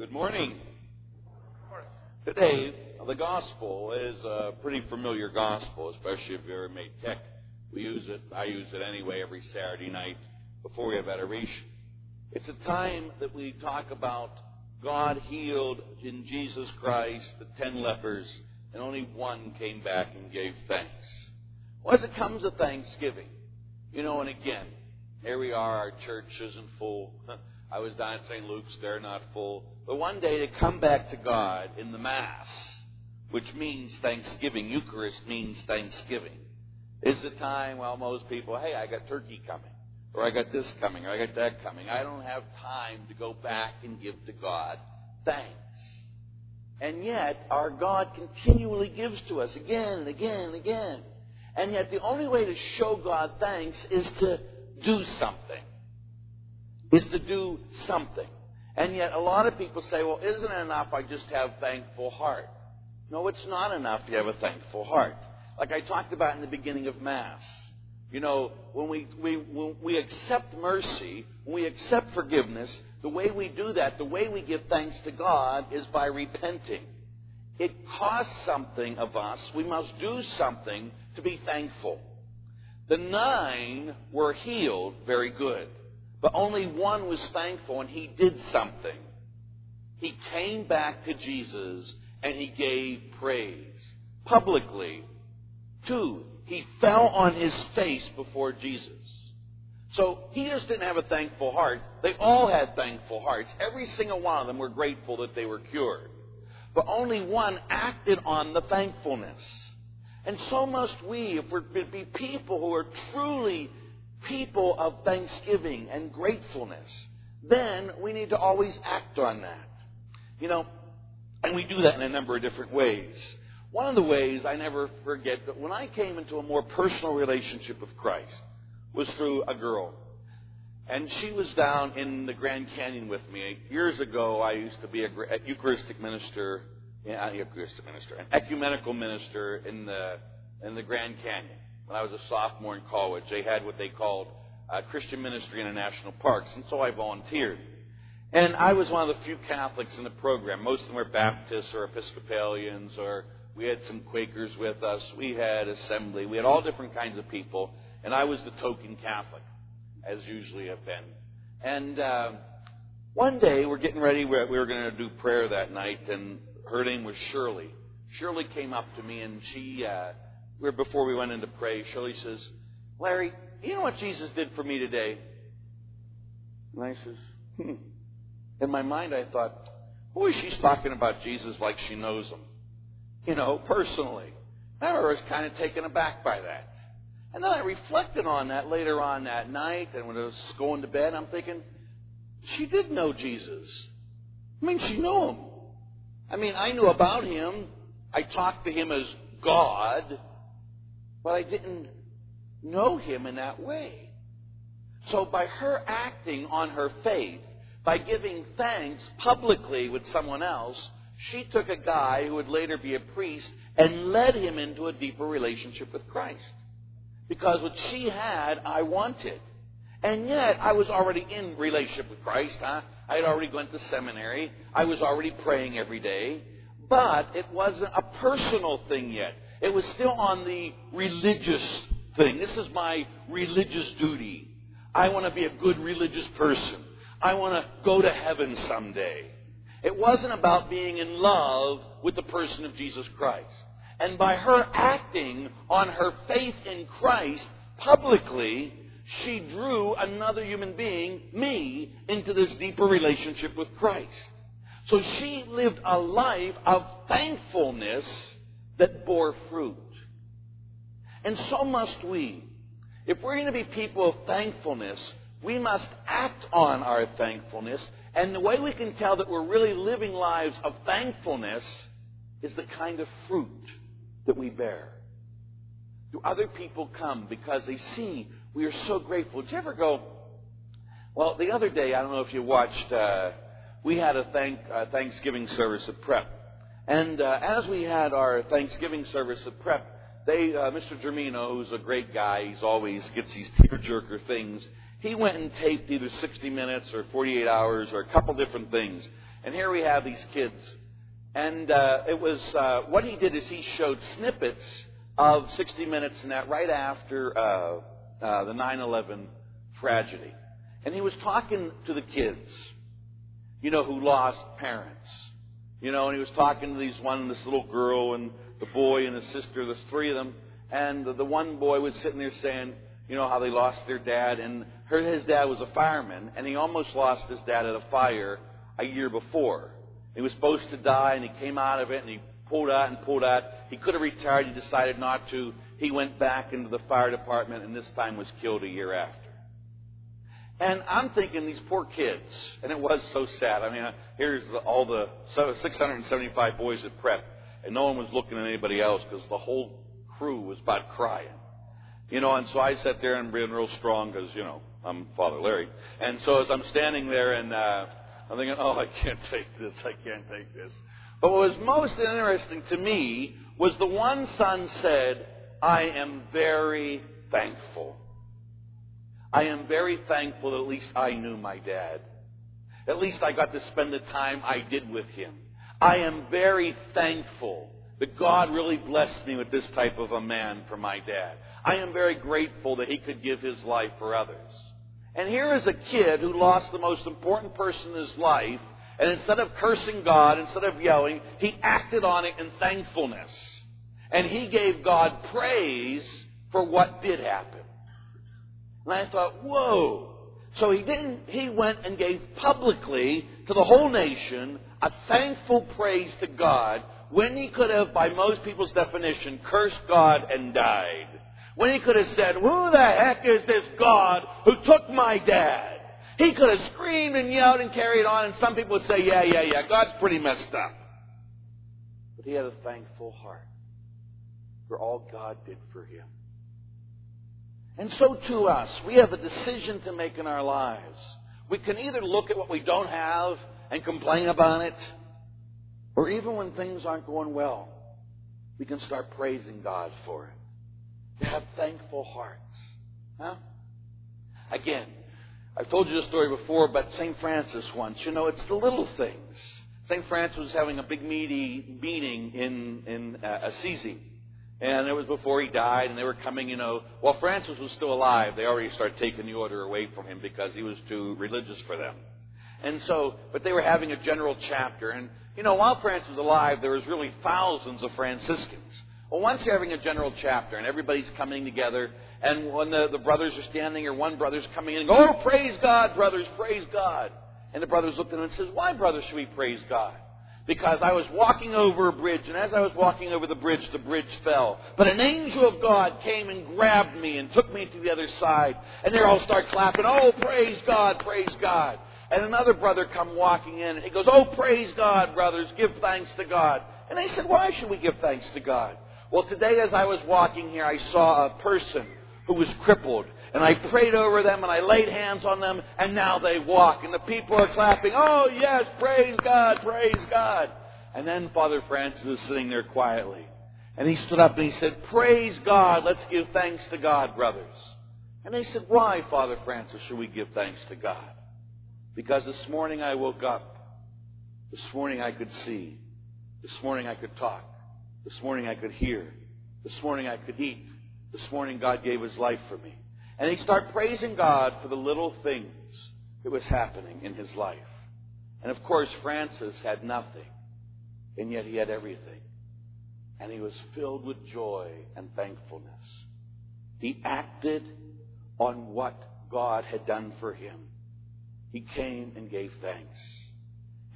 Good morning. Today, the gospel is a pretty familiar gospel, especially if you're made tech. We use it, I use it anyway every Saturday night before we have adoration. It's a time that we talk about God healed in Jesus Christ the ten lepers, and only one came back and gave thanks. Well, as it comes to Thanksgiving, you know, and again, here we are, our church isn't full. I was down at St. Luke's, they're not full. But one day to come back to God in the Mass, which means Thanksgiving, Eucharist means Thanksgiving, is the time, well, most people, hey, I got turkey coming, or I got this coming, or I got that coming. I don't have time to go back and give to God thanks. And yet, our God continually gives to us again and again and again. And yet, the only way to show God thanks is to do something. Is to do something. And yet, a lot of people say, well, isn't it enough I just have thankful heart? No, it's not enough you have a thankful heart. Like I talked about in the beginning of Mass. You know, when we, we, when we accept mercy, when we accept forgiveness, the way we do that, the way we give thanks to God is by repenting. It costs something of us. We must do something to be thankful. The nine were healed very good, but only one was thankful and he did something. He came back to Jesus and he gave praise publicly. Two, he fell on his face before Jesus. So he just didn't have a thankful heart. They all had thankful hearts. Every single one of them were grateful that they were cured. But only one acted on the thankfulness. And so must we, if we're to be people who are truly people of thanksgiving and gratefulness, then we need to always act on that. You know, and we do that in a number of different ways. One of the ways I never forget that when I came into a more personal relationship with Christ was through a girl. And she was down in the Grand Canyon with me. Years ago, I used to be a Eucharistic minister, yeah, Eucharistic minister, an ecumenical minister in the in the Grand Canyon. When I was a sophomore in college, they had what they called uh, Christian Ministry in national parks, and so I volunteered. And I was one of the few Catholics in the program. Most of them were Baptists or Episcopalians, or we had some Quakers with us. We had assembly. We had all different kinds of people, and I was the token Catholic as usually have been. And uh, one day we're getting ready. We were going to do prayer that night, and her name was Shirley. Shirley came up to me, and she, uh, we before we went into pray, Shirley says, "Larry, you know what Jesus did for me today?" And I says, "Hmm." In my mind, I thought, "Boy, she's talking about Jesus like she knows him, you know, personally." I was kind of taken aback by that. And then I reflected on that later on that night, and when I was going to bed, I'm thinking, she did know Jesus. I mean, she knew him. I mean, I knew about him. I talked to him as God, but I didn't know him in that way. So by her acting on her faith, by giving thanks publicly with someone else, she took a guy who would later be a priest and led him into a deeper relationship with Christ. Because what she had, I wanted. And yet, I was already in relationship with Christ. Huh? I had already gone to seminary. I was already praying every day. But it wasn't a personal thing yet. It was still on the religious thing. This is my religious duty. I want to be a good religious person. I want to go to heaven someday. It wasn't about being in love with the person of Jesus Christ. And by her acting on her faith in Christ publicly, she drew another human being, me, into this deeper relationship with Christ. So she lived a life of thankfulness that bore fruit. And so must we. If we're going to be people of thankfulness, we must act on our thankfulness. And the way we can tell that we're really living lives of thankfulness is the kind of fruit that we bear? Do other people come because they see we are so grateful? Did you ever go? Well, the other day, I don't know if you watched, uh, we had a thank, uh, Thanksgiving service at Prep. And uh, as we had our Thanksgiving service at Prep, they, uh, Mr. Germino, who's a great guy, he's always gets these tearjerker things. he went and taped either 60 minutes or 48 hours or a couple different things. And here we have these kids. And uh, it was uh, what he did is he showed snippets of 60 Minutes and that right after uh, uh the 9 11 tragedy. And he was talking to the kids, you know, who lost parents. You know, and he was talking to these one, this little girl and the boy and the sister, there's three of them. And the one boy was sitting there saying, you know, how they lost their dad. And her, his dad was a fireman, and he almost lost his dad at a fire a year before. He was supposed to die, and he came out of it, and he pulled out and pulled out. He could have retired. He decided not to. He went back into the fire department, and this time was killed a year after. And I'm thinking these poor kids, and it was so sad. I mean, here's the, all the 675 boys at prep, and no one was looking at anybody else because the whole crew was about crying. You know, and so I sat there and being real strong because, you know, I'm Father Larry. And so as I'm standing there and uh, I'm thinking, oh, I can't take this, I can't take this. But what was most interesting to me was the one son said, I am very thankful I am very thankful that at least I knew my dad. At least I got to spend the time I did with him. I am very thankful that God really blessed me with this type of a man for my dad. I am very grateful that he could give his life for others. And here is a kid who lost the most important person in his life, and instead of cursing God, instead of yelling, he acted on it in thankfulness. And he gave God praise for what did happen. And I thought, whoa. So he didn't, he went and gave publicly to the whole nation a thankful praise to God when he could have, by most people's definition, cursed God and died. When he could have said, who the heck is this God who took my dad? He could have screamed and yelled and carried on, and some people would say, yeah, yeah, yeah, God's pretty messed up. But he had a thankful heart for all God did for him. And so to us, we have a decision to make in our lives. We can either look at what we don't have and complain about it, or even when things aren't going well, we can start praising God for it. To have thankful hearts. Huh? Again, I've told you this story before, but St. Francis once, you know, it's the little things. St. Francis was having a big meaty meeting in, in uh, Assisi. And it was before he died, and they were coming, you know. While Francis was still alive, they already started taking the order away from him because he was too religious for them. And so, but they were having a general chapter. And, you know, while Francis was alive, there was really thousands of Franciscans. Well, once you're having a general chapter and everybody's coming together, and when the, the brothers are standing, or one brother's coming in and go, Oh, praise God, brothers, praise God. And the brothers looked at him and says, Why, brothers, should we praise God? Because I was walking over a bridge, and as I was walking over the bridge, the bridge fell. But an angel of God came and grabbed me and took me to the other side. And they all start clapping, Oh, praise God, praise God. And another brother come walking in, and he goes, Oh, praise God, brothers, give thanks to God. And they said, Why should we give thanks to God? Well, today as I was walking here, I saw a person who was crippled and I prayed over them and I laid hands on them and now they walk. And the people are clapping, oh yes, praise God, praise God. And then Father Francis is sitting there quietly. And he stood up and he said, praise God, let's give thanks to God, brothers. And they said, why, Father Francis, should we give thanks to God? Because this morning I woke up. This morning I could see. This morning I could talk. This morning I could hear. This morning I could eat. This morning God gave His life for me. And he started praising God for the little things that was happening in his life. And of course, Francis had nothing, and yet he had everything. And he was filled with joy and thankfulness. He acted on what God had done for him. He came and gave thanks.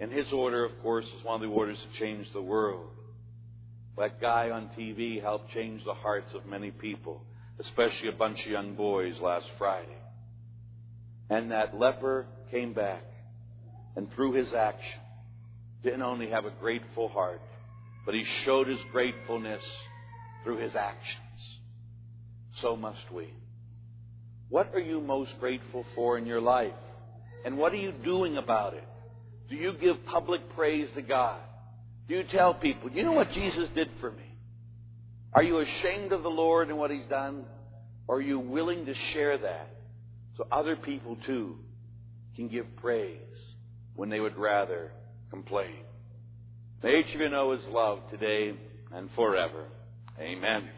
And his order, of course, is one of the orders that changed the world. That guy on TV helped change the hearts of many people especially a bunch of young boys last Friday. And that leper came back and through his action didn't only have a grateful heart, but he showed his gratefulness through his actions. So must we. What are you most grateful for in your life? And what are you doing about it? Do you give public praise to God? Do you tell people, you know what Jesus did for me? Are you ashamed of the Lord and what He's done? Or are you willing to share that so other people too can give praise when they would rather complain. May each of you know his love today and forever. Amen.